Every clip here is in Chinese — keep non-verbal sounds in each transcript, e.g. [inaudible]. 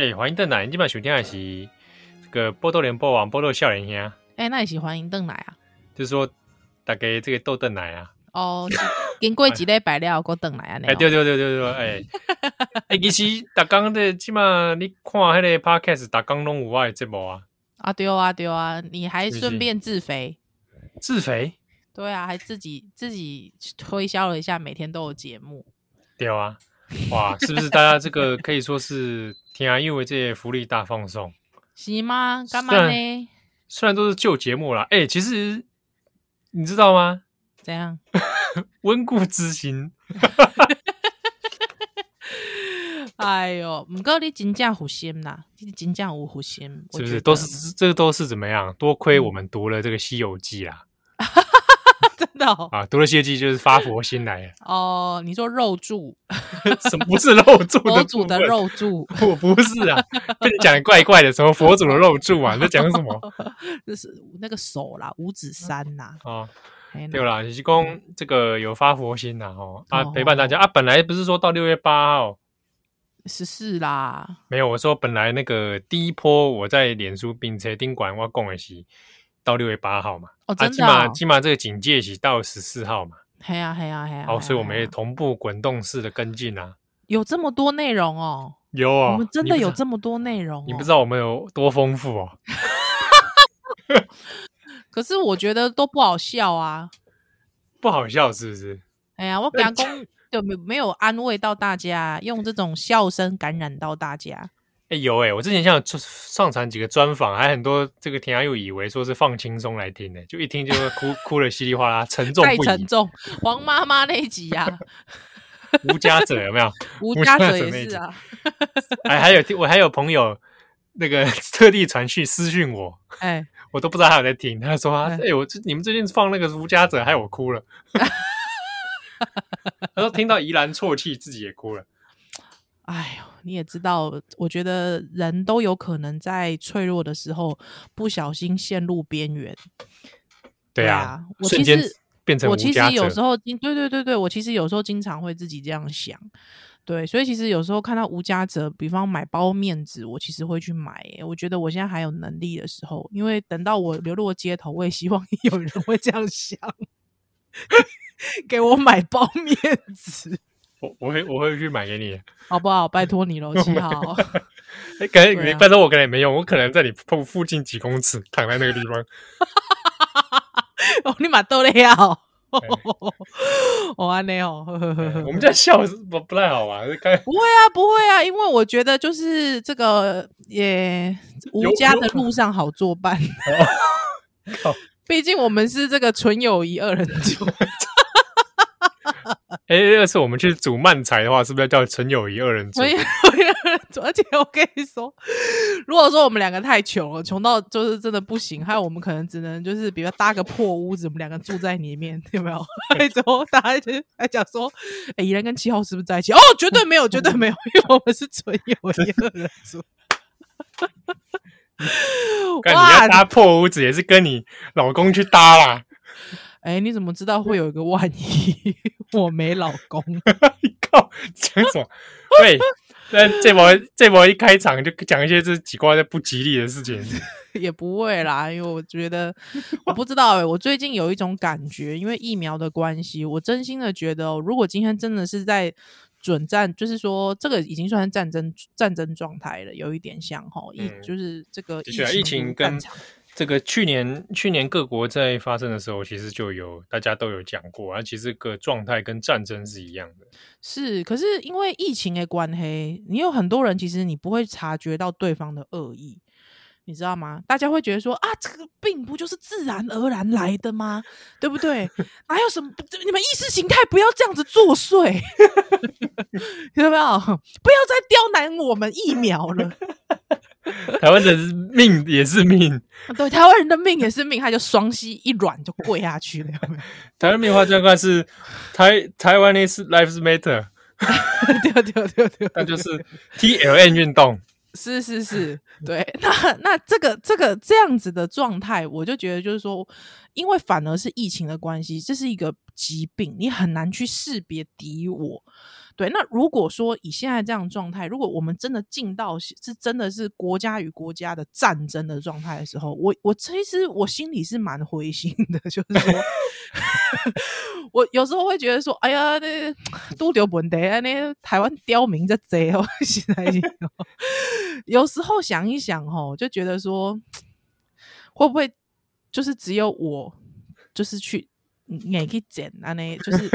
哎、欸，欢迎邓奶，你，今晚收听的是这个波多连播网波多笑脸兄。哎、欸，那也是欢迎邓奶啊。就是说，大家这个逗邓奶啊。哦，经过几礼拜了，过邓奶啊。哎，对对对对对，哎，哎，[laughs] 其实大刚的，起码你看那个 podcast，大刚拢有我的节目啊。啊，对啊，对啊，你还顺便自肥。自肥？对啊，还自己自己推销了一下，每天都有节目。对啊。哇，是不是大家这个可以说是天啊？因为这些福利大放送，是吗？干嘛呢？虽然都是旧节目啦，哎、欸，其实你知道吗？怎样？温故知新。[laughs] 哎呦，唔过你真正有心啦，你真正有福心，是不是？都是这个都是怎么样？多亏我们读了这个《西游记》啦。真的哦，啊，读了《西游记》就是发佛心来了哦。你说肉柱，[laughs] 什么不是肉柱的？佛祖的肉柱，[laughs] 我不是啊，跟你讲的怪怪的，什么佛祖的肉柱啊？你在讲什么？[laughs] 就是那个手啦，五指山呐。哦，对啦，你是公这个有发佛心呐，哦啊，陪伴大家啊。本来不是说到六月八号十四啦，没有，我说本来那个第一波我在脸书并且宾馆我讲的是。到六月八号嘛，哦，真的，起码起码这个警戒期到十四号嘛，嘿呀嘿呀嘿呀，好，所以我们也同步滚动式的跟进啊，有这么多内容哦，有啊，我们真的有这么多内容，你不知道我们有多丰富哦，[laughs] 可是我觉得都不好笑啊，不好笑是不是？哎呀，我刚刚 [laughs] 就没没有安慰到大家，用这种笑声感染到大家。哎、欸、有哎、欸，我之前像上传几个专访，还很多这个田亚又以为说是放轻松来听的，就一听就会哭 [laughs] 哭的稀里哗啦，沉重不沉重，黄妈妈那一集呀、[laughs] 啊，无家者有没有？无家者也是啊。哎还有我还有朋友那个 [laughs] 特地传讯私讯我，哎、欸，我都不知道他有在听，他说哎、欸，我你们最近放那个无家者，害我哭了。他说听到怡然啜泣，自己也哭了。哎呦，你也知道，我觉得人都有可能在脆弱的时候不小心陷入边缘。对啊，我其实变成我其实有时候经，对对对对，我其实有时候经常会自己这样想。对，所以其实有时候看到无家者，比方买包面纸，我其实会去买。我觉得我现在还有能力的时候，因为等到我流落街头，我也希望 [laughs] 有人会这样想，[laughs] 给我买包面纸。我我会我会去买给你，好不好？拜托你了，[laughs] 七号。[laughs] 哎，可能你拜托我可能也没用，我可能在你附附近几公尺，躺在那个地方。[laughs] 哦，你蛮逗的呀！我安内哦，我们这样笑不不太好吧？不会啊，不会啊，因为我觉得就是这个也无家的路上好作伴。毕竟我们是这个纯友谊二人组。哎，要是我们去组漫才的话，是不是要叫纯友谊二人组？纯友谊二人组，而且我跟你说，如果说我们两个太穷了，穷到就是真的不行，还有我们可能只能就是比如搭个破屋子，我们两个住在里面，[laughs] 有没有？之后大家就还讲说，哎，宜兰跟七号是不是在一起？哦，绝对没有，绝对没有，因为我们是纯友谊二人组。[laughs] 哇，你要搭破屋子也是跟你老公去搭啦。哎，你怎么知道会有一个万一？[laughs] 我没老公，你 [laughs] 靠，讲什么？喂，那这波这波一开场就讲一些这几挂的不吉利的事情，[laughs] 也不会啦，因为我觉得我不知道哎，我最近有一种感觉，因为疫苗的关系，我真心的觉得哦，如果今天真的是在准战，就是说这个已经算是战争战争状态了，有一点像哈，疫、嗯、就是这个疫情，疫情跟。这个去年去年各国在发生的时候，其实就有大家都有讲过啊，其实个状态跟战争是一样的。是，可是因为疫情的关系，你有很多人其实你不会察觉到对方的恶意。你知道吗？大家会觉得说啊，这个病不就是自然而然来的吗？对不对？[laughs] 哪有什么？你们意识形态不要这样子作祟，[laughs] 有没有？不要再刁难我们疫苗了。[laughs] 台湾的命也是命，对，台湾人的命也是命，他就双膝一软就跪下去了。[laughs] 台湾棉花这块是台台湾是 Lives Matter，[laughs] 对对对对，那就是 TLN 运动。是是是，对。那那这个这个这样子的状态，我就觉得就是说，因为反而是疫情的关系，这是一个疾病，你很难去识别敌我。对，那如果说以现在这样状态，如果我们真的进到是真的是国家与国家的战争的状态的时候，我我其实我心里是蛮灰心的，[laughs] 就是说，[laughs] 我有时候会觉得说，哎呀，那都丢本地啊，那台湾刁民在贼哦，[laughs] 现在已经有时候想一想哦，就觉得说，[tsk] 会不会就是只有我，就是去。你也可以剪啊，那就是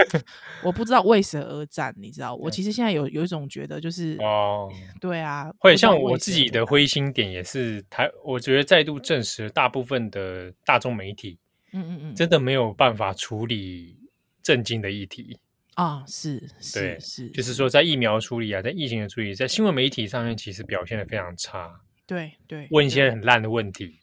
我不知道为谁而战，你知道？我其实现在有有一种觉得，就是哦，对啊，会像我自己的灰心点也是台，我觉得再度证实大部分的大众媒体，嗯嗯嗯，真的没有办法处理震惊的议题啊，是，是，是，就是说在疫苗处理啊，在疫情的处理，在新闻媒体上面，其实表现的非常差，对对，问一些很烂的问题，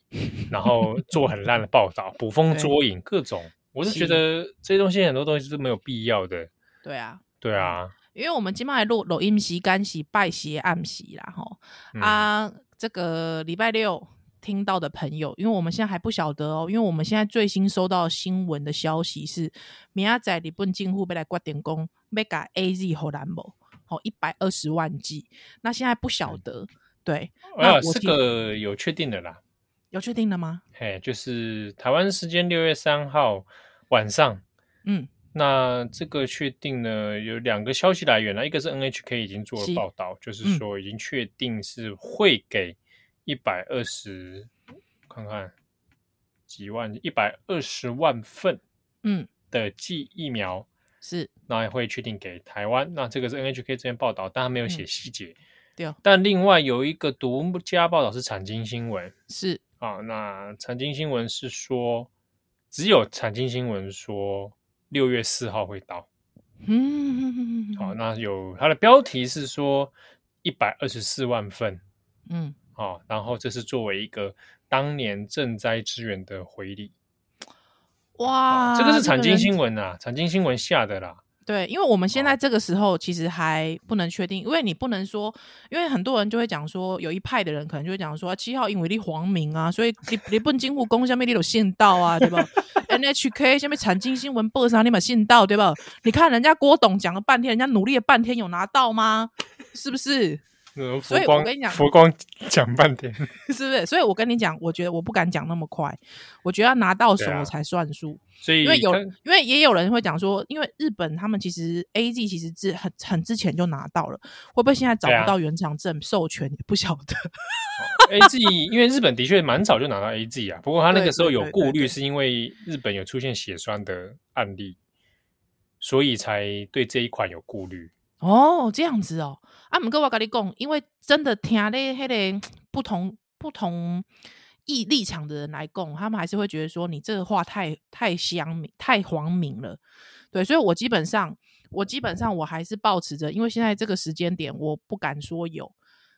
然后做很烂的报道，捕风捉影，各种。我是觉得这些东西很多东西是没有必要的。对啊，对啊，因为我们今麦录录音时间是拜邪暗时啦，吼、嗯、啊，这个礼拜六听到的朋友，因为我们现在还不晓得哦，因为我们现在最新收到新闻的消息是，明仔载日本政府要来决定讲要改 A Z 荷兰某，好一百二十万剂，那现在不晓得，对，啊，这个有确定的啦。有确定了吗？嘿，就是台湾时间六月三号晚上，嗯，那这个确定呢，有两个消息来源呢，一个是 NHK 已经做了报道，是就是说已经确定是会给一百二十，看看几万一百二十万份，嗯。的剂疫苗是，那也会确定给台湾，那这个是 NHK 这边报道，但他没有写细节，对、嗯，但另外有一个独家报道是产经新闻是。啊，那财经新闻是说，只有财经新闻说六月四号会到。嗯，好，那有它的标题是说一百二十四万份。嗯，好，然后这是作为一个当年赈灾支援的回礼。哇，这个是产经新闻啊，产经新闻下的啦。对，因为我们现在这个时候其实还不能确定，因为你不能说，因为很多人就会讲说，有一派的人可能就会讲说，七号因为你黄明啊，所以你你不能进护工下面你有信道啊，对吧？NHK 下面产经新闻报上你有信道，对吧？你看人家郭董讲了半天，人家努力了半天，有拿到吗？是不是？所以我跟你讲，佛光讲半天，[laughs] 是不是？所以我跟你讲，我觉得我不敢讲那么快，我觉得要拿到手才算数。所以，因为有，因为也有人会讲说，因为日本他们其实 A G 其实是很很之前就拿到了，会不会现在找不到原厂证授权？也不晓得。[laughs] A G 因为日本的确蛮早就拿到 A G 啊，不过他那个时候有顾虑，是因为日本有出现血栓的案例，所以才对这一款有顾虑。哦，这样子哦，啊，不过我跟你讲，因为真的听咧，迄个不同不同意立场的人来讲，他们还是会觉得说你这个话太太乡民、太黄明了，对，所以我基本上，我基本上我还是抱持着，因为现在这个时间点，我不敢说有，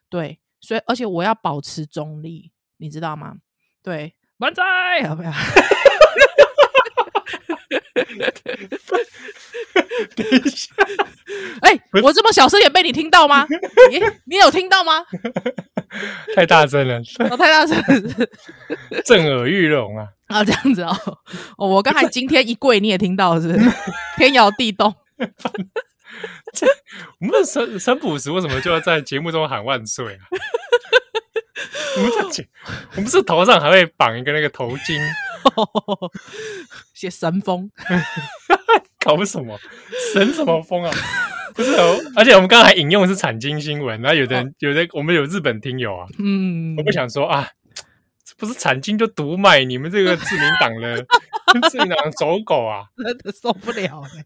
对，所以而且我要保持中立，你知道吗？对，万载，有没有？[laughs] 等一下，哎、欸，我这么小声也被你听到吗？你你有听到吗？[laughs] 太大声了，哦、太大声了，[laughs] 震耳欲聋啊！啊，这样子哦，哦我刚才惊天一跪，你也听到是不是？天摇地动。这我们的神神捕时为什么就要在节目中喊万岁啊？我们在节，我们是头上还会绑一个那个头巾，写神风。搞什么神什么风啊？不是哦，而且我们刚才引用的是产经新闻，然后有的人、哦、有的我们有日本听友啊，嗯，我不想说啊，这不是产经就独卖你们这个自民党的 [laughs] 自民党走狗啊，真的受不了哎。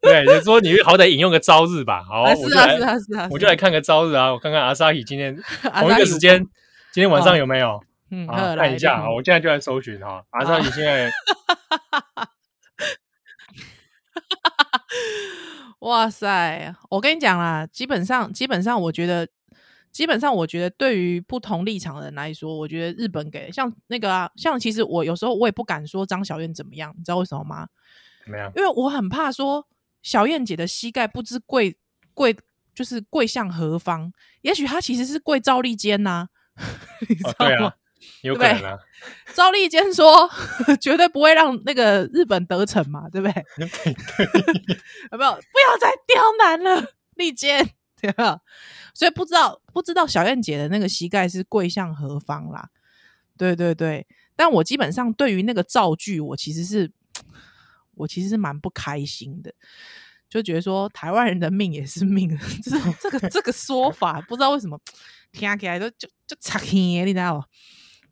对，就说你好歹引用个朝日吧，好，啊是啊是啊是啊，我就来看个朝日啊，我看看阿萨希今天 [laughs] 同一个时间，今天晚上有没有？嗯，看一下啊，我现在就来搜寻哈，阿萨希现在。[laughs] 哇塞！我跟你讲啦，基本上，基本上，我觉得，基本上，我觉得，对于不同立场的人来说，我觉得日本给像那个啊，像其实我有时候我也不敢说张小燕怎么样，你知道为什么吗？怎么样？因为我很怕说小燕姐的膝盖不知跪跪就是跪向何方？也许她其实是跪赵立坚呐，[laughs] 你知道吗？有可能啊。赵立坚说 [laughs] 绝对不会让那个日本得逞嘛，对不对？[laughs] 有没有？不要再刁难了，立坚，[laughs] 对吧？所以不知道不知道小燕姐的那个膝盖是跪向何方啦？对对对，但我基本上对于那个造句，我其实是 [tsk] 我其实是蛮不开心的。就觉得说台湾人的命也是命，这这个这个说法不知道为什么听起来都就就差天，你知道吗？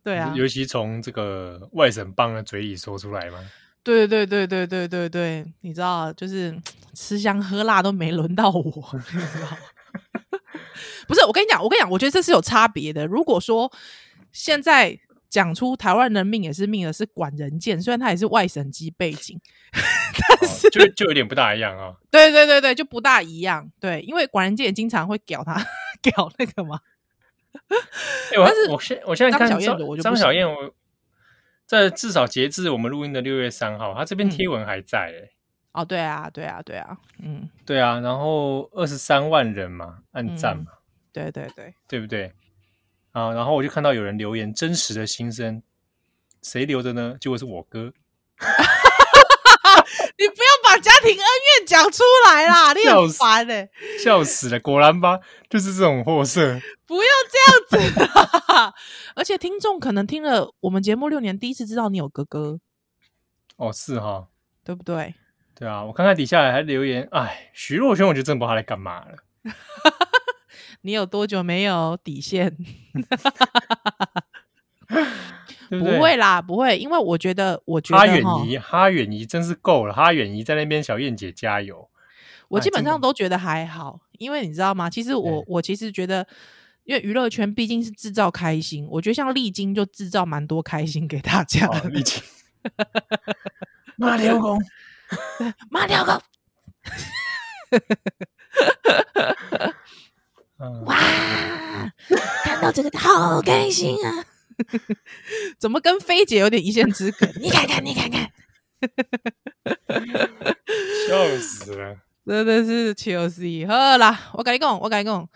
对啊，尤其从这个外省帮的嘴里说出来嘛。对对对对对对对，你知道，就是吃香喝辣都没轮到我，[laughs] 你知道吗？[laughs] 不是，我跟你讲，我跟你讲，我觉得这是有差别的。如果说现在。讲出台湾人的命也是命的是管人贱，虽然他也是外省籍背景，[laughs] 但是、哦、就就有点不大一样啊、哦。对对对对，就不大一样。对，因为管人贱也经常会屌他屌那个嘛。欸、[laughs] 我但是我现我现在看张小燕，张小燕，我在至少截至我们录音的六月三号，他这边贴文还在哎、欸嗯。哦，对啊，对啊，对啊，嗯，对啊，然后二十三万人嘛，按赞嘛、嗯，对对对，对不对？啊，然后我就看到有人留言真实的心声，谁留的呢？结果是我哥。[laughs] 把家庭恩怨讲出来啦，[laughs] 你很烦哎、欸，笑死了，果然吧，就是这种货色。不要这样子啊！[laughs] 而且听众可能听了我们节目六年，第一次知道你有哥哥。哦，是哈，对不对？对啊，我看看底下还留言，哎，徐若瑄，我就真不知道他在干嘛了。[laughs] 你有多久没有底线？对不对？不会啦，不会，因为我觉得，我觉得哈远仪，哈远仪真是够了。哈远仪在那边，小燕姐加油。我基本上都觉得还好，因为你知道吗？其实我我其实觉得，因为娱乐圈毕竟是制造开心，我觉得像丽晶就制造蛮多开心给大家。丽晶，[laughs] 马条公，马条公。哇！看到这个好开心啊！[laughs] 怎么跟菲姐有点一线之隔？[laughs] 你看看，你看看，[laughs] 笑死了！真的是笑死！好啦，我跟你讲，我跟你讲，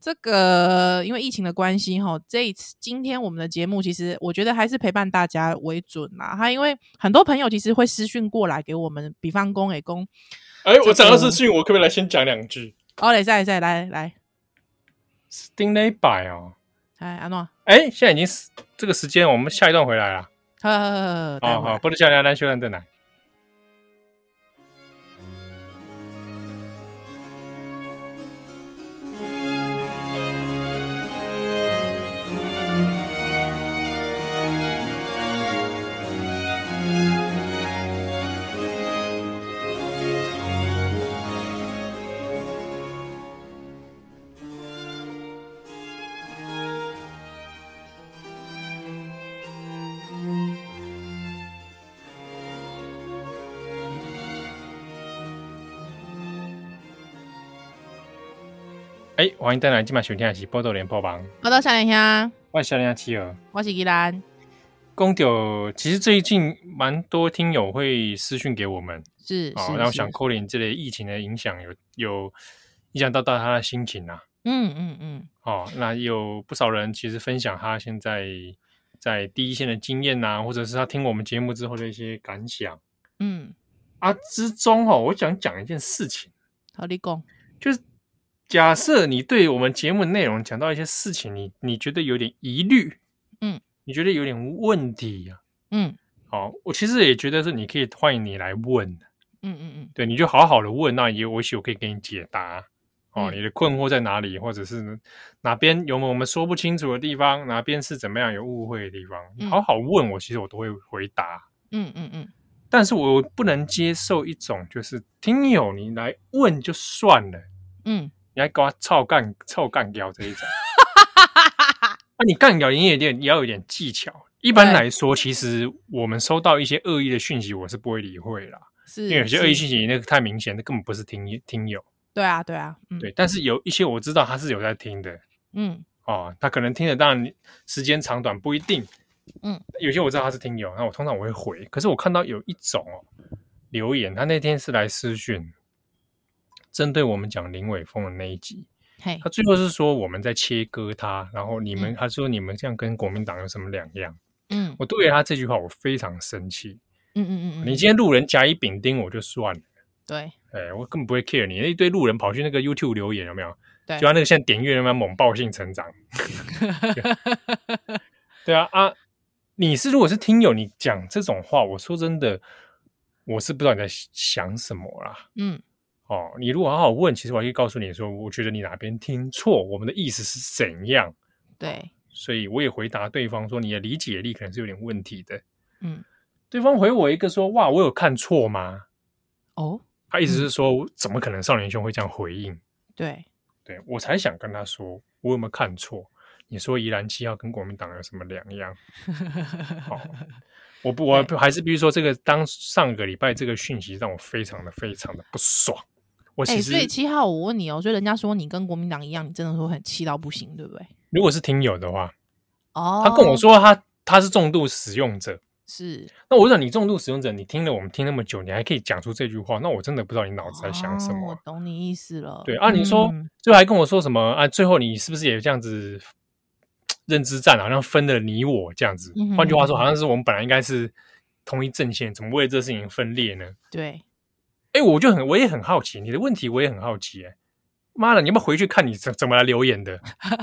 这个因为疫情的关系哈，这一次今天我们的节目其实我觉得还是陪伴大家为准啦。哈，因为很多朋友其实会私讯过来给我们，比方公诶公。哎，我讲到私讯，我可不可以来先讲两句？好嘞，再再来来。丁磊百哦，哎，阿诺，哎，现在已经是这个时间，我们下一段回来了。好好好，好好，不能下来，来休兰再来。哎，欢迎登来，今晚收听的是《波多连播榜》。报道小莲香，我是小莲香七儿，我是宜兰。公调，其实最近蛮多听友会私讯给我们，是啊，然后想扣连这类疫情的影响，有有影响到到他的心情啊。嗯嗯嗯。哦，那有不少人其实分享他现在在第一线的经验呐，或者是他听我们节目之后的一些感想。嗯啊，之中哦，我想讲一件事情。好，你讲，就是。假设你对我们节目内容讲到一些事情，你你觉得有点疑虑，嗯，你觉得有点问题呀、啊，嗯，好，我其实也觉得是你可以欢迎你来问，嗯嗯嗯，对，你就好好的问，那也我许我可以给你解答，哦，嗯、你的困惑在哪里，或者是哪边有没有我们说不清楚的地方，哪边是怎么样有误会的地方，你好好问我，其实我都会回答，嗯嗯嗯，但是我不能接受一种就是听友你来问就算了，嗯。你还搞臭干臭干掉这一种，[laughs] 那你干掉你也点也要有点技巧。一般来说，其实我们收到一些恶意的讯息，我是不会理会啦，是因为有些恶意讯息那个太明显，那根本不是听听友。对啊，对啊，对。但是有一些我知道他是有在听的，嗯，哦，他可能听的，当然时间长短不一定，嗯。有些我知道他是听友，那我通常我会回。可是我看到有一种哦留言，他那天是来私讯。针对我们讲林伟峰的那一集，他最后是说我们在切割他，然后你们、嗯、他说你们这样跟国民党有什么两样？嗯，我对他这句话我非常生气。嗯嗯嗯嗯，你今天路人甲乙丙丁我就算了，对，哎，我根本不会 care 你一堆路人跑去那个 YouTube 留言有没有？对，就他那个现在点阅那么猛爆性成长。[laughs] 对啊啊，你是如果是听友，你讲这种话，我说真的，我是不知道你在想什么啦。嗯，哦，你如果好好问，其实我可以告诉你说，我觉得你哪边听错，我们的意思是怎样。对，所以我也回答对方说，你的理解力可能是有点问题的。嗯，对方回我一个说，哇，我有看错吗？哦，他意思是说，嗯、怎么可能少年兄会这样回应？对，对我才想跟他说，我有没有看错？你说宜兰七号跟国民党有什么两样？好、[laughs] 哦，我不，我还是比如说这个，当上个礼拜这个讯息让我非常的非常的不爽。我其实、欸、所以七号，我问你哦，所以人家说你跟国民党一样，你真的说很气到不行，对不对？如果是听友的话，哦，他跟我说他他是重度使用者，是。那我想你重度使用者，你听了我们听那么久，你还可以讲出这句话，那我真的不知道你脑子在想什么、啊哦。我懂你意思了。对啊，你说、嗯、最后还跟我说什么啊？最后你是不是也这样子？认知战好像分了你我这样子，换句话说，好像是我们本来应该是同一阵线，怎么为这事情分裂呢？对，哎，我就很我也很好奇你的问题，我也很好奇，哎，妈的，你要不要回去看你怎怎么来留言的？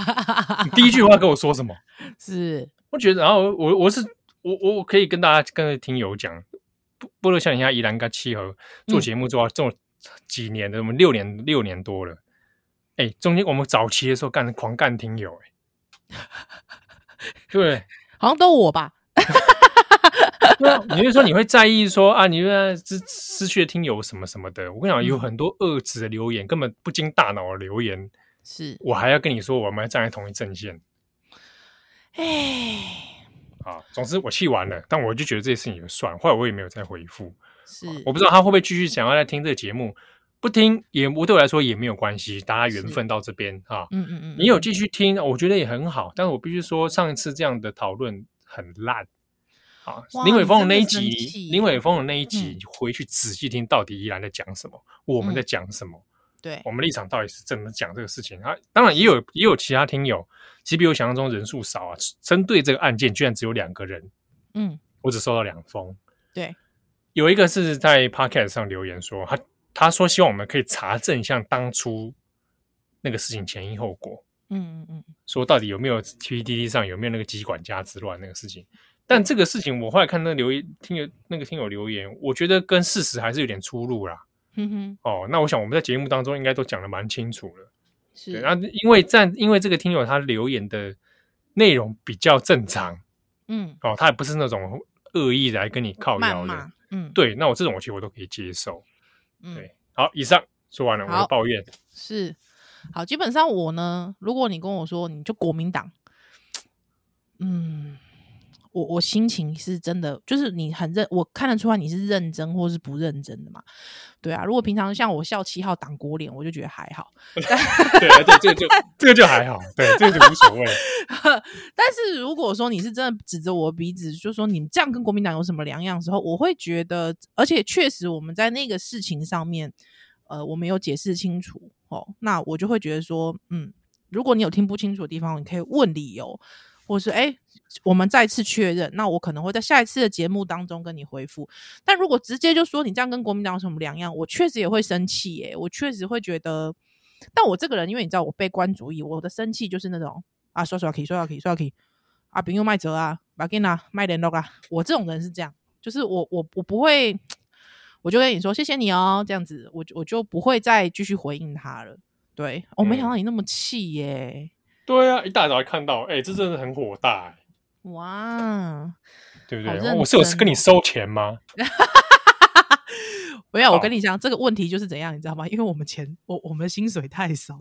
[laughs] 你第一句话跟我说什么？是，我觉得，然后我我是我我可以跟大家跟听友讲，不如像人家宜兰跟七和做节目做做几年的，我们六年六年多了，哎，中间我们早期的时候干狂干听友，哎。[laughs] 对，好像都我吧。[laughs] [laughs] 你就说你会在意说啊，你失失去了听友什么什么的。我跟你讲，有很多恶质的留言，根本不经大脑的留言。是我还要跟你说，我们要站在同一阵线。哎，啊，总之我气完了，但我就觉得这些事情就算，后来我也没有再回复。是，我不知道他会不会继续想要来听这个节目。不听也，我对我来说也没有关系，大家缘分到这边啊。嗯嗯嗯，你有继续听，我觉得也很好。但是我必须说，上一次这样的讨论很烂。啊，林伟峰的那一集，林伟峰的那一集，回去仔细听，到底依然在讲什么？我们在讲什么？对，我们立场到底是怎么讲这个事情？啊，当然也有也有其他听友，其实比我想象中人数少啊。针对这个案件，居然只有两个人。嗯，我只收到两封。对，有一个是在 Podcast 上留言说他。他说：“希望我们可以查证像当初那个事情前因后果。嗯嗯嗯，说到底有没有 PTT 上有没有那个机管家之乱那个事情？但这个事情我后来看那个留言，听友那个听友留言，我觉得跟事实还是有点出入啦。嗯哼，哦，那我想我们在节目当中应该都讲的蛮清楚了。是，那因为在因为这个听友他留言的内容比较正常，嗯，哦，他也不是那种恶意来跟你靠腰的，嗯，对，那我这种我其实我都可以接受。”嗯。对，好，以上说完了我的抱怨。是，好，基本上我呢，如果你跟我说你就国民党，嗯，我我心情是真的，就是你很认，我看得出来你是认真或是不认真的嘛。对啊，如果平常像我笑七号党国脸，我就觉得还好。[laughs] 对啊，这，这个就 [laughs] 这个就还好，对，这个就无所谓。[laughs] 但是如果说你是真的指着我鼻子，就说你们这样跟国民党有什么两样的时候，我会觉得，而且确实我们在那个事情上面，呃，我没有解释清楚哦，那我就会觉得说，嗯，如果你有听不清楚的地方，你可以问理由。或是哎，我们再次确认，那我可能会在下一次的节目当中跟你回复。但如果直接就说你这样跟国民党有什么两样，我确实也会生气耶。我确实会觉得，但我这个人，因为你知道我悲观主义，我的生气就是那种啊，刷刷可以，刷刷可以，刷刷可以啊，朋友卖折啊，把给拿卖联络啊。我这种人是这样，就是我我我不会，我就跟你说谢谢你哦，这样子，我我就不会再继续回应他了。对，我、没想到你那么气耶。对啊，一大早就看到，哎、欸，这真的很火大，哎，哇，对不对？哦、我是有跟你收钱吗？[laughs] 不要，我跟你讲，这个问题就是怎样，你知道吗？因为我们钱，我我们薪水太少，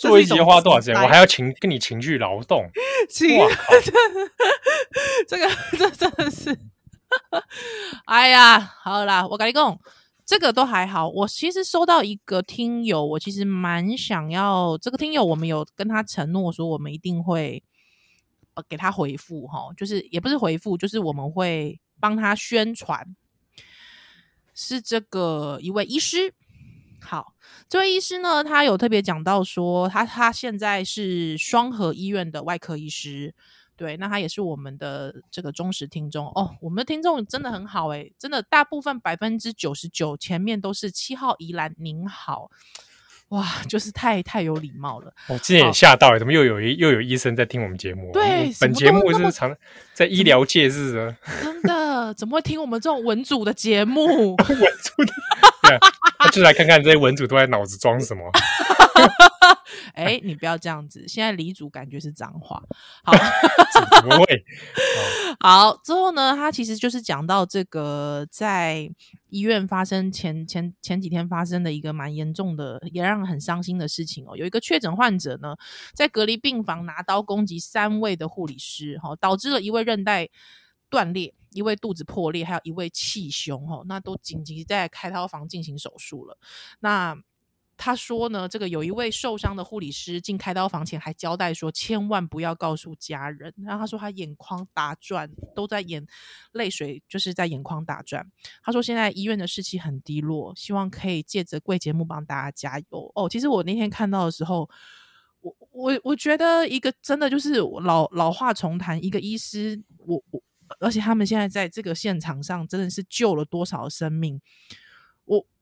做一集要花多少钱？我还要情跟你情绪劳动，哇靠，[laughs] 这个这真的是，[laughs] 哎呀，好啦，我跟你讲。这个都还好，我其实收到一个听友，我其实蛮想要这个听友，我们有跟他承诺说，我们一定会呃给他回复哈，就是也不是回复，就是我们会帮他宣传，是这个一位医师好，这位医师呢，他有特别讲到说，他他现在是双和医院的外科医师。对，那他也是我们的这个忠实听众哦。我们的听众真的很好诶，真的大部分百分之九十九前面都是七号宜兰您好，哇，就是太太有礼貌了。我今天也吓到了，怎么又有一又有医生在听我们节目？对，本节目是常在医疗界是 [laughs] 的，真的怎么会听我们这种文组的节目？文组的，[laughs] 对，他就来看看这些文组都在脑子装什么。[laughs] 哎、欸，你不要这样子。现在李主感觉是脏话。好，怎么会？好，之后呢，他其实就是讲到这个在医院发生前前前几天发生的一个蛮严重的，也让人很伤心的事情哦。有一个确诊患者呢，在隔离病房拿刀攻击三位的护理师，哈，导致了一位韧带断裂，一位肚子破裂，还有一位气胸，哦，那都紧急在开刀房进行手术了。那他说呢，这个有一位受伤的护理师进开刀房前还交代说，千万不要告诉家人。然后他说他眼眶打转，都在眼泪水就是在眼眶打转。他说现在医院的士气很低落，希望可以借着贵节目帮大家加油哦。其实我那天看到的时候，我我我觉得一个真的就是老老话重谈，一个医师，我我而且他们现在在这个现场上真的是救了多少生命，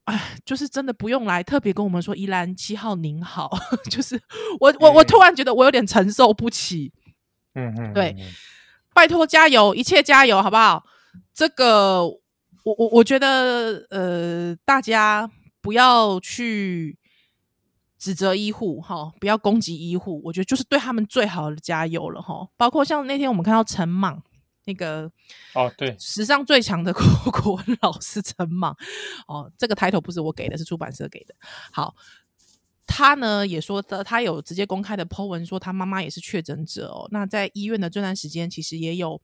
哎，就是真的不用来特别跟我们说宜兰七号您好，[laughs] 就是我我我突然觉得我有点承受不起，嗯嗯，对，拜托加油，一切加油，好不好？这个我我我觉得呃，大家不要去指责医护哈，不要攻击医护，我觉得就是对他们最好的加油了哈。包括像那天我们看到陈莽。那个哦，对，史上最强的 [laughs] 国国文老师陈莽哦，这个 title 不是我给的，是出版社给的。好，他呢也说的，他有直接公开的 po 文说，他妈妈也是确诊者哦。那在医院的这段时间，其实也有。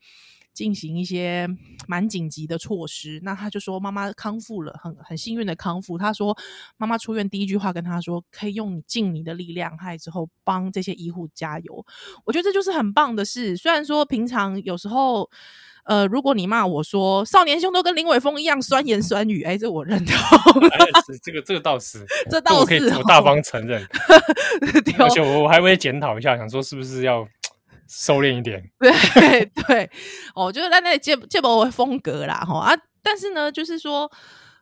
进行一些蛮紧急的措施，那他就说妈妈康复了，很很幸运的康复。他说妈妈出院第一句话跟他说，可以用你尽你的力量，还之后帮这些医护加油。我觉得这就是很棒的事。虽然说平常有时候，呃，如果你骂我说少年兄都跟林伟峰一样酸言酸语，哎、欸，这我认同。[laughs] 哎、这个这个倒是，[laughs] 这倒是我可以我大方承认。而且我我还会检讨一下，想说是不是要。收敛一点，[laughs] 对对，哦，就是在那里借借博风格啦，哈啊，但是呢，就是说，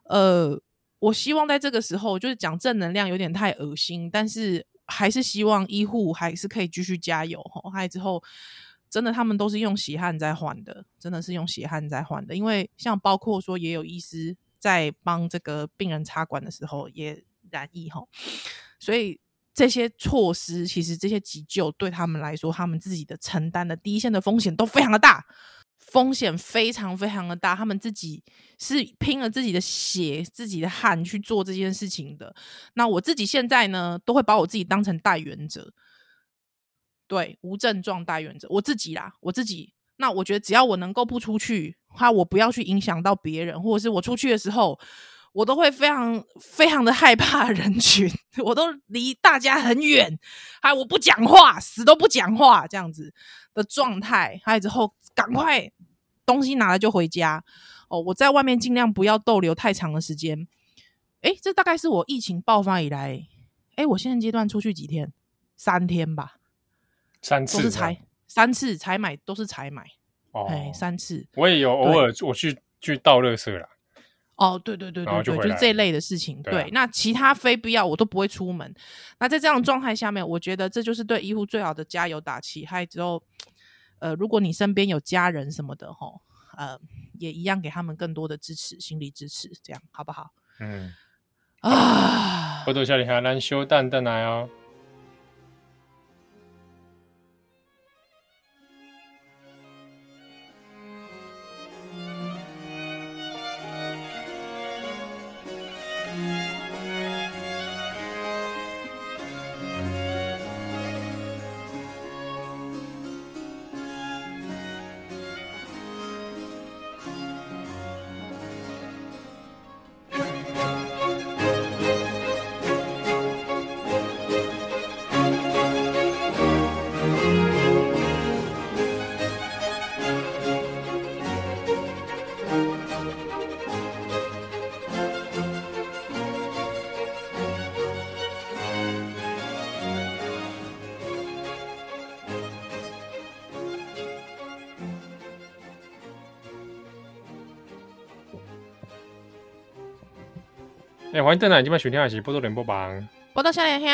呃，我希望在这个时候，就是讲正能量有点太恶心，但是还是希望医护还是可以继续加油，哈，还有之后，真的他们都是用血汗在换的，真的是用血汗在换的，因为像包括说也有医师在帮这个病人插管的时候也染疫，哈，所以。这些措施，其实这些急救对他们来说，他们自己的承担的第一线的风险都非常的大，风险非常非常的大。他们自己是拼了自己的血、自己的汗去做这件事情的。那我自己现在呢，都会把我自己当成代原者，对，无症状代原者，我自己啦，我自己。那我觉得只要我能够不出去，哈，我不要去影响到别人，或者是我出去的时候。我都会非常非常的害怕人群，[laughs] 我都离大家很远，还我不讲话，死都不讲话这样子的状态。还有之后赶快东西拿了就回家哦，我在外面尽量不要逗留太长的时间。诶，这大概是我疫情爆发以来，诶，我现在阶段出去几天？三天吧，三次都是采三次才买都是才买哦，三次我也有偶尔我去去倒垃圾啦。哦，对对对对对，就是这一类的事情。对，那其他非必要我都不会出门。那在这样状态下面，我觉得这就是对医护最好的加油打气。还有之后，呃，如果你身边有家人什么的，吼，呃，也一样给他们更多的支持，心理支持，这样好不好？嗯啊，我多小你还能修蛋蛋来哦。哎，欢迎邓来，今晚收听的是《波多连播榜》，波多笑脸兄，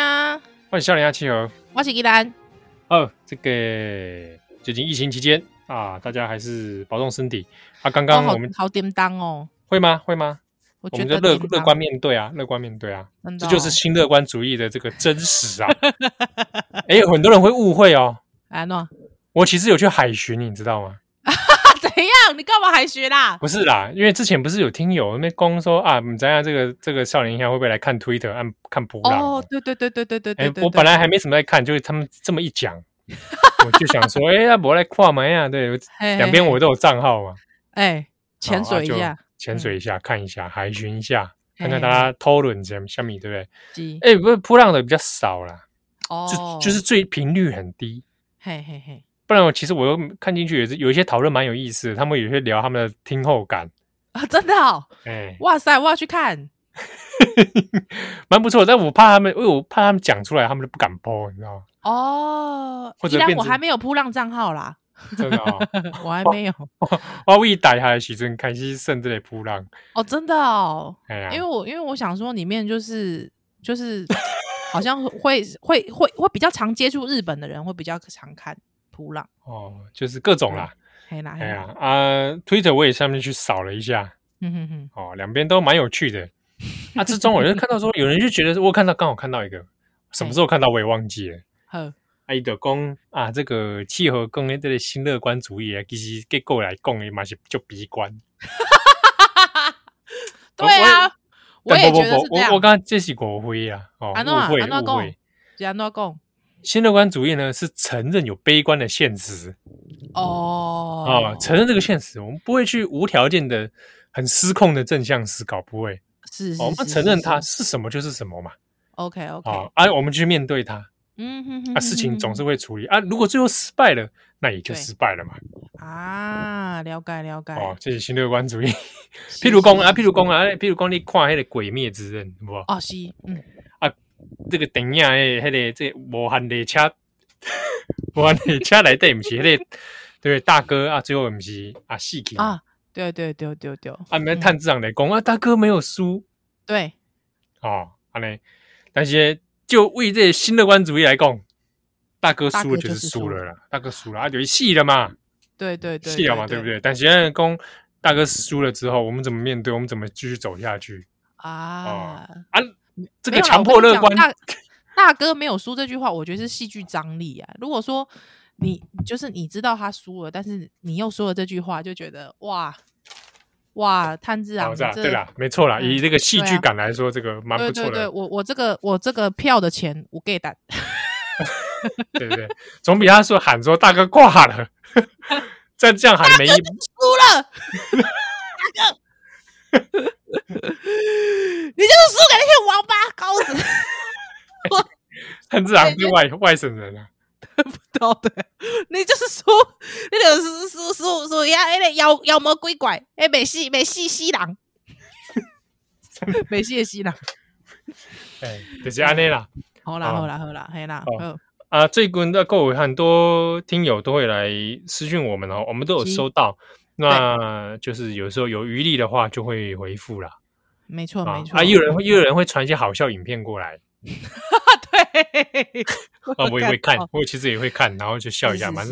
欢迎笑脸兄七和，我是依兰。哦，这个最近疫情期间啊，大家还是保重身体啊。刚刚我们好叮当哦，会吗？会吗？我觉得乐乐观面对啊，乐观面对啊，这就是新乐观主义的这个真实啊。[laughs] 哎，有很多人会误会哦。哎，诺，我其实有去海巡，你知道吗？你干嘛还学啦？不是啦，因为之前不是有听友那边公说啊，你咱家这个这个少年兄会不会来看 Twitter 按看波浪？哦，对对对对对对对。我本来还没什么在看，就是他们这么一讲，[laughs] 我就想说，哎，那我来跨门呀？对，两边我都有账号嘛。哎，潜水一下，潜水一下，看一下，海巡一下，看看大家讨论什么虾米，对不对？哎，不是波浪的比较少啦，哦，就就是最频率很低。嘿嘿嘿。不然我其实我又看进去也是有一些讨论蛮有意思的，他们有些聊他们的听后感啊，真的哦，哎、欸，哇塞，我要去看，[laughs] 蛮不错。但我怕他们，因为我怕他们讲出来，他们都不敢播，你知道吗？哦，或者我还没有噗浪账号啦，[laughs] 真的哦，我还没有。我为打开的时阵开始甚至的噗浪哦，真的哦，哎呀，因为我因为我想说里面就是就是好像会会会会比较常接触日本的人会比较常看。噗浪哦，就是各种啦，哎呀啊，Twitter 我也上面去扫了一下，嗯哼哼，哦，两边都蛮有趣的。啊，之中我就看到说，有人就觉得我看到刚好看到一个，什么时候看到我也忘记了。好，阿姨的公啊，这个契合跟这个新乐观主义啊，其实给过来讲的嘛是就悲观。[laughs] 对啊，我也觉得我我刚刚这是国徽啊，哦，误会误会，安诺讲？新乐观主义呢，是承认有悲观的现实哦，啊，承认这个现实，我们不会去无条件的、很失控的正向思考，不会，是，我们承认它是什么就是什么嘛。OK OK，啊，我们去面对它，嗯哼，啊，事情总是会处理啊，如果最后失败了，那也就失败了嘛。啊，了解了解。哦，这是新乐观主义。[laughs] 譬如讲啊，譬如讲啊，譬如讲你看那个《鬼灭之刃》，不？哦，是，嗯。这个电影诶，迄个这无限列车，[laughs] 无限列车来 [laughs] 对不起，迄个对大哥啊，最后毋是啊死去啊，对对对对对，啊，没探长来讲啊，大哥没有输，对，哦，安尼，但是就为这新乐观主义来讲，大哥输了就是输了啦，大哥输了啊，就死了嘛，对对对，死了嘛，对不对？但是讲大哥输了之后，我们怎么面对？我们怎么继续走下去啊？啊！这个强迫乐观，[laughs] 大大哥没有输这句话，我觉得是戏剧张力啊。如果说你就是你知道他输了，但是你又说了这句话，就觉得哇哇，炭治郎，对啦，没错啦。以这个戏剧感来说，这个蛮不错的。对对，我我这个我这个票的钱我给的，[laughs] 对对，总比他说喊说大哥挂了，[laughs] 再这样喊没意思。输了，大哥。[laughs] 你就是输给那些王八羔子，[laughs] 很自然是外外省人啊，不道的，你就是输，你就是输输输呀，那个妖妖魔鬼怪，哎，美系美系西郎，美系的西郎，哎，就是安内啦，好啦好啦好啦，嘿啦，啊，最近的各位很多听友都会来私讯我们哦，我们都有收到。那就是有时候有余力的话，就会回复啦。没错，没错。啊，又有人会又有人会传一些好笑影片过来。[laughs] 对。啊，我也会看，我其实也会看，然后就笑一下，蛮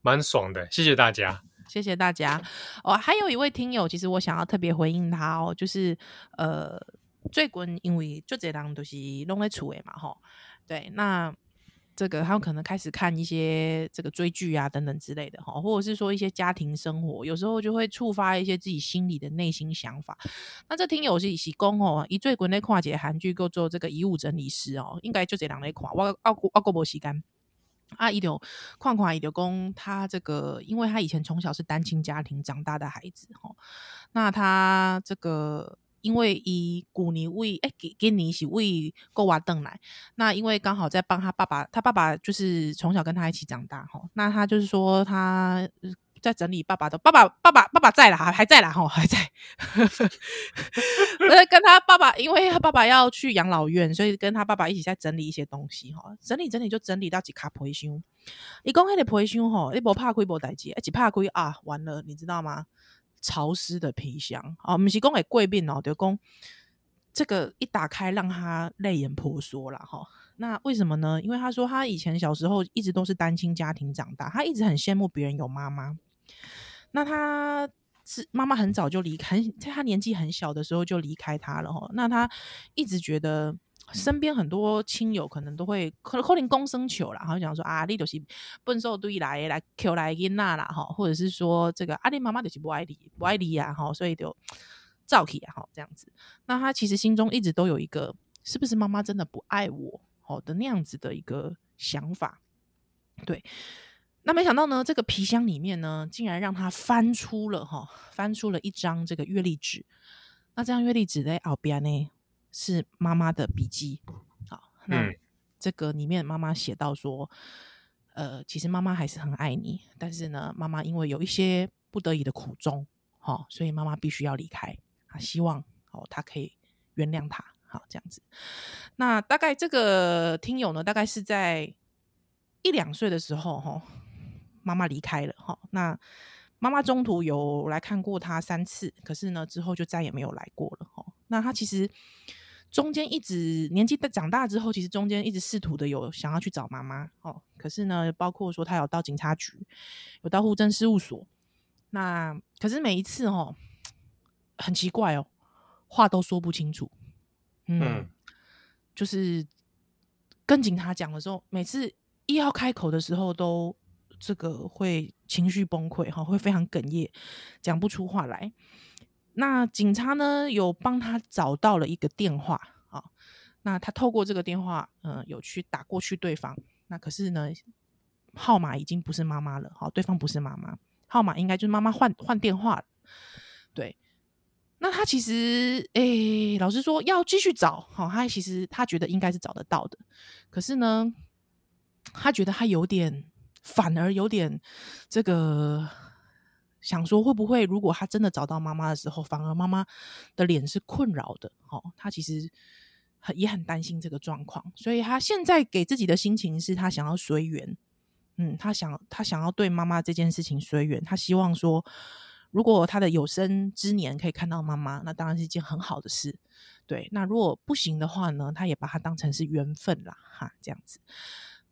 蛮爽的。谢谢大家，谢谢大家。哦，还有一位听友，其实我想要特别回应他哦，就是呃，最近因为就这人都是弄在厝诶嘛，吼。对，那。这个他们可能开始看一些这个追剧啊等等之类的哈，或者是说一些家庭生活，有时候就会触发一些自己心里的内心想法。那这听友是喜公哦，一最国内跨界韩剧，够做这个遗物整理师哦，应该就这两类跨。我我我过不时间啊，一流矿矿一流公，他这个因为他以前从小是单亲家庭长大的孩子哈，那他这个。因为以古尼为哎给给你一起为够娃邓来，那因为刚好在帮他爸爸，他爸爸就是从小跟他一起长大哈，那他就是说他在整理爸爸的爸爸爸爸爸爸在了还还在了哈还在，[laughs] 我在跟他爸爸，因为他爸爸要去养老院，所以跟他爸爸一起在整理一些东西哈，整理整理就整理到几卡皮箱，一讲那个皮箱哈，你不怕亏不代志，一怕亏啊完了，你知道吗？潮湿的皮箱啊，不是讲会过敏哦，就讲这个一打开，让他泪眼婆娑了哈。那为什么呢？因为他说他以前小时候一直都是单亲家庭长大，他一直很羡慕别人有妈妈。那他是妈妈很早就离开，在他年纪很小的时候就离开他了哈。那他一直觉得身边很多亲友可能都会可能可能公生球啦，然后讲说啊，你都是笨兽堆来来求来因那啦哈，或者是说这个啊，你妈妈就是不爱你不爱你呀哈，所以就。造起啊，好这样子。那他其实心中一直都有一个，是不是妈妈真的不爱我，好的那样子的一个想法。对，那没想到呢，这个皮箱里面呢，竟然让他翻出了哈，翻出了一张这个月历纸。那这张月历纸的后边呢，是妈妈的笔记。好，那这个里面妈妈写到说，呃，其实妈妈还是很爱你，但是呢，妈妈因为有一些不得已的苦衷，好，所以妈妈必须要离开。啊，希望哦，他可以原谅她，好这样子。那大概这个听友呢，大概是在一两岁的时候，哈，妈妈离开了，哈。那妈妈中途有来看过他三次，可是呢，之后就再也没有来过了，哈。那他其实中间一直年纪长大之后，其实中间一直试图的有想要去找妈妈，哦，可是呢，包括说他有到警察局，有到户政事务所，那可是每一次，哦。很奇怪哦，话都说不清楚。嗯，嗯，就是跟警察讲的时候，每次一要开口的时候，都这个会情绪崩溃哈，会非常哽咽，讲不出话来。那警察呢，有帮他找到了一个电话啊，那他透过这个电话，嗯，有去打过去对方。那可是呢，号码已经不是妈妈了，好，对方不是妈妈，号码应该就是妈妈换换电话，对。那他其实，诶、老实说，要继续找，好，他其实他觉得应该是找得到的，可是呢，他觉得他有点，反而有点这个想说，会不会如果他真的找到妈妈的时候，反而妈妈的脸是困扰的，好，他其实很也很担心这个状况，所以他现在给自己的心情是他想要随缘，嗯，他想他想要对妈妈这件事情随缘，他希望说。如果他的有生之年可以看到妈妈，那当然是一件很好的事。对，那如果不行的话呢，他也把它当成是缘分啦，哈，这样子。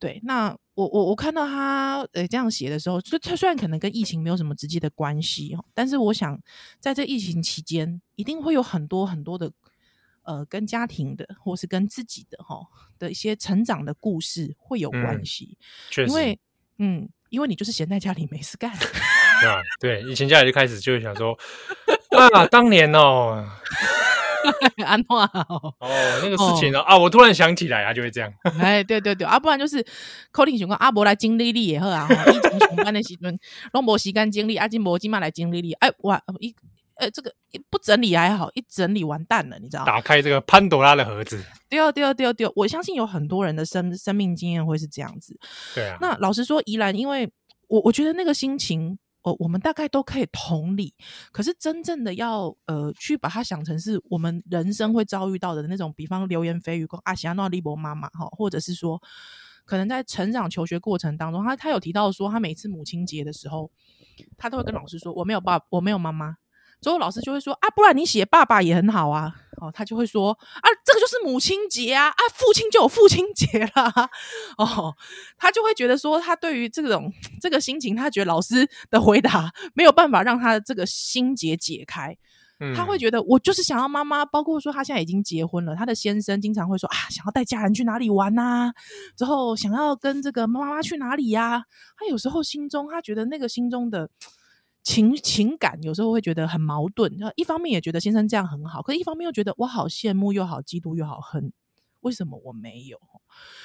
对，那我我我看到他呃这样写的时候，就他虽然可能跟疫情没有什么直接的关系哦，但是我想在这疫情期间，一定会有很多很多的呃跟家庭的或是跟自己的哈的一些成长的故事会有关系。确实，因为嗯，因为你就是闲在家里没事干。[laughs] 啊，对，以前家里就开始就会想说，啊，当年哦，[laughs] 安诺哦，哦，那个事情哦，哦啊，我突然想起来啊，就会这样，[laughs] 哎，对对对，啊，不然就是可能想讲阿伯来经历你也好啊，[laughs] 以前上班的时阵，拢无时间经历，阿金无今嘛来经历你，哎，哇，一，呃，这个不整理还好，一整理完蛋了，你知道吗？打开这个潘朵拉的盒子，对哦，对哦，对哦，对哦，我相信有很多人的生生命经验会是这样子，对啊，那老实说，宜兰，因为我我觉得那个心情。哦，我们大概都可以同理，可是真正的要呃去把它想成是我们人生会遭遇到的那种，比方流言蜚语，跟阿西亚诺利伯妈妈哈，或者是说，可能在成长求学过程当中，他他有提到说，他每次母亲节的时候，他都会跟老师说，我没有爸，我没有妈妈。之后老师就会说啊，不然你写爸爸也很好啊。哦，他就会说啊，这个就是母亲节啊，啊，父亲就有父亲节啦。哦，他就会觉得说，他对于这种这个心情，他觉得老师的回答没有办法让他的这个心结解开。嗯，他会觉得我就是想要妈妈，包括说他现在已经结婚了，他的先生经常会说啊，想要带家人去哪里玩呐，之后想要跟这个妈妈去哪里呀？他有时候心中他觉得那个心中的。情情感有时候会觉得很矛盾，一方面也觉得先生这样很好，可是一方面又觉得我好羡慕，又好嫉妒，又好恨，为什么我没有？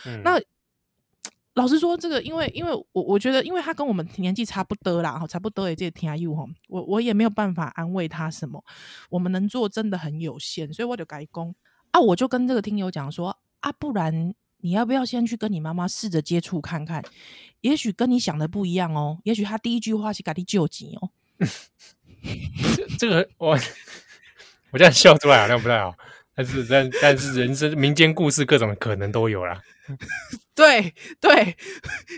嗯、那 [tsk] 老实说，这个因为因为我我觉得，因为他跟我们年纪差不多啦，哈，差不多也这天佑哈，我我也没有办法安慰他什么，我们能做真的很有限，所以我就改工啊，我就跟这个听友讲说啊，不然你要不要先去跟你妈妈试着接触看看？也许跟你想的不一样哦，也许他第一句话是赶紧救急哦。[laughs] 这这个我 [laughs] 我这样笑出来好像不太好。但是但但是人生民间故事各种可能都有啦。[laughs] 对对，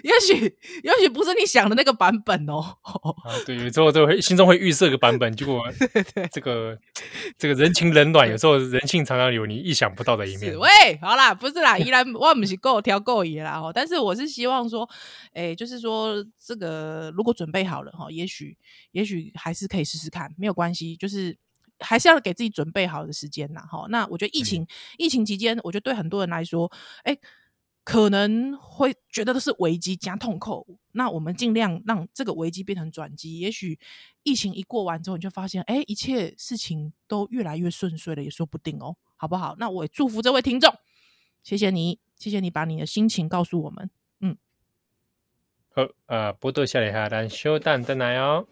也许也许不是你想的那个版本哦。啊，对，有时候都会心中会预设个版本，结果 [laughs] 这个这个人情冷暖，有时候人性常常有你意想不到的一面。喂，好啦，不是啦，依然我不是够挑够野啦哦。但是我是希望说，哎，就是说这个如果准备好了哈，也许也许还是可以试试看，没有关系，就是。还是要给自己准备好的时间呐，哈。那我觉得疫情、嗯、疫情期间，我觉得对很多人来说，哎、欸，可能会觉得都是危机加痛苦。那我们尽量让这个危机变成转机。也许疫情一过完之后，你就发现，哎、欸，一切事情都越来越顺遂了，也说不定哦，好不好？那我也祝福这位听众，谢谢你，谢谢你把你的心情告诉我们。嗯，好，呃，波多小李哈，咱稍等等来哦。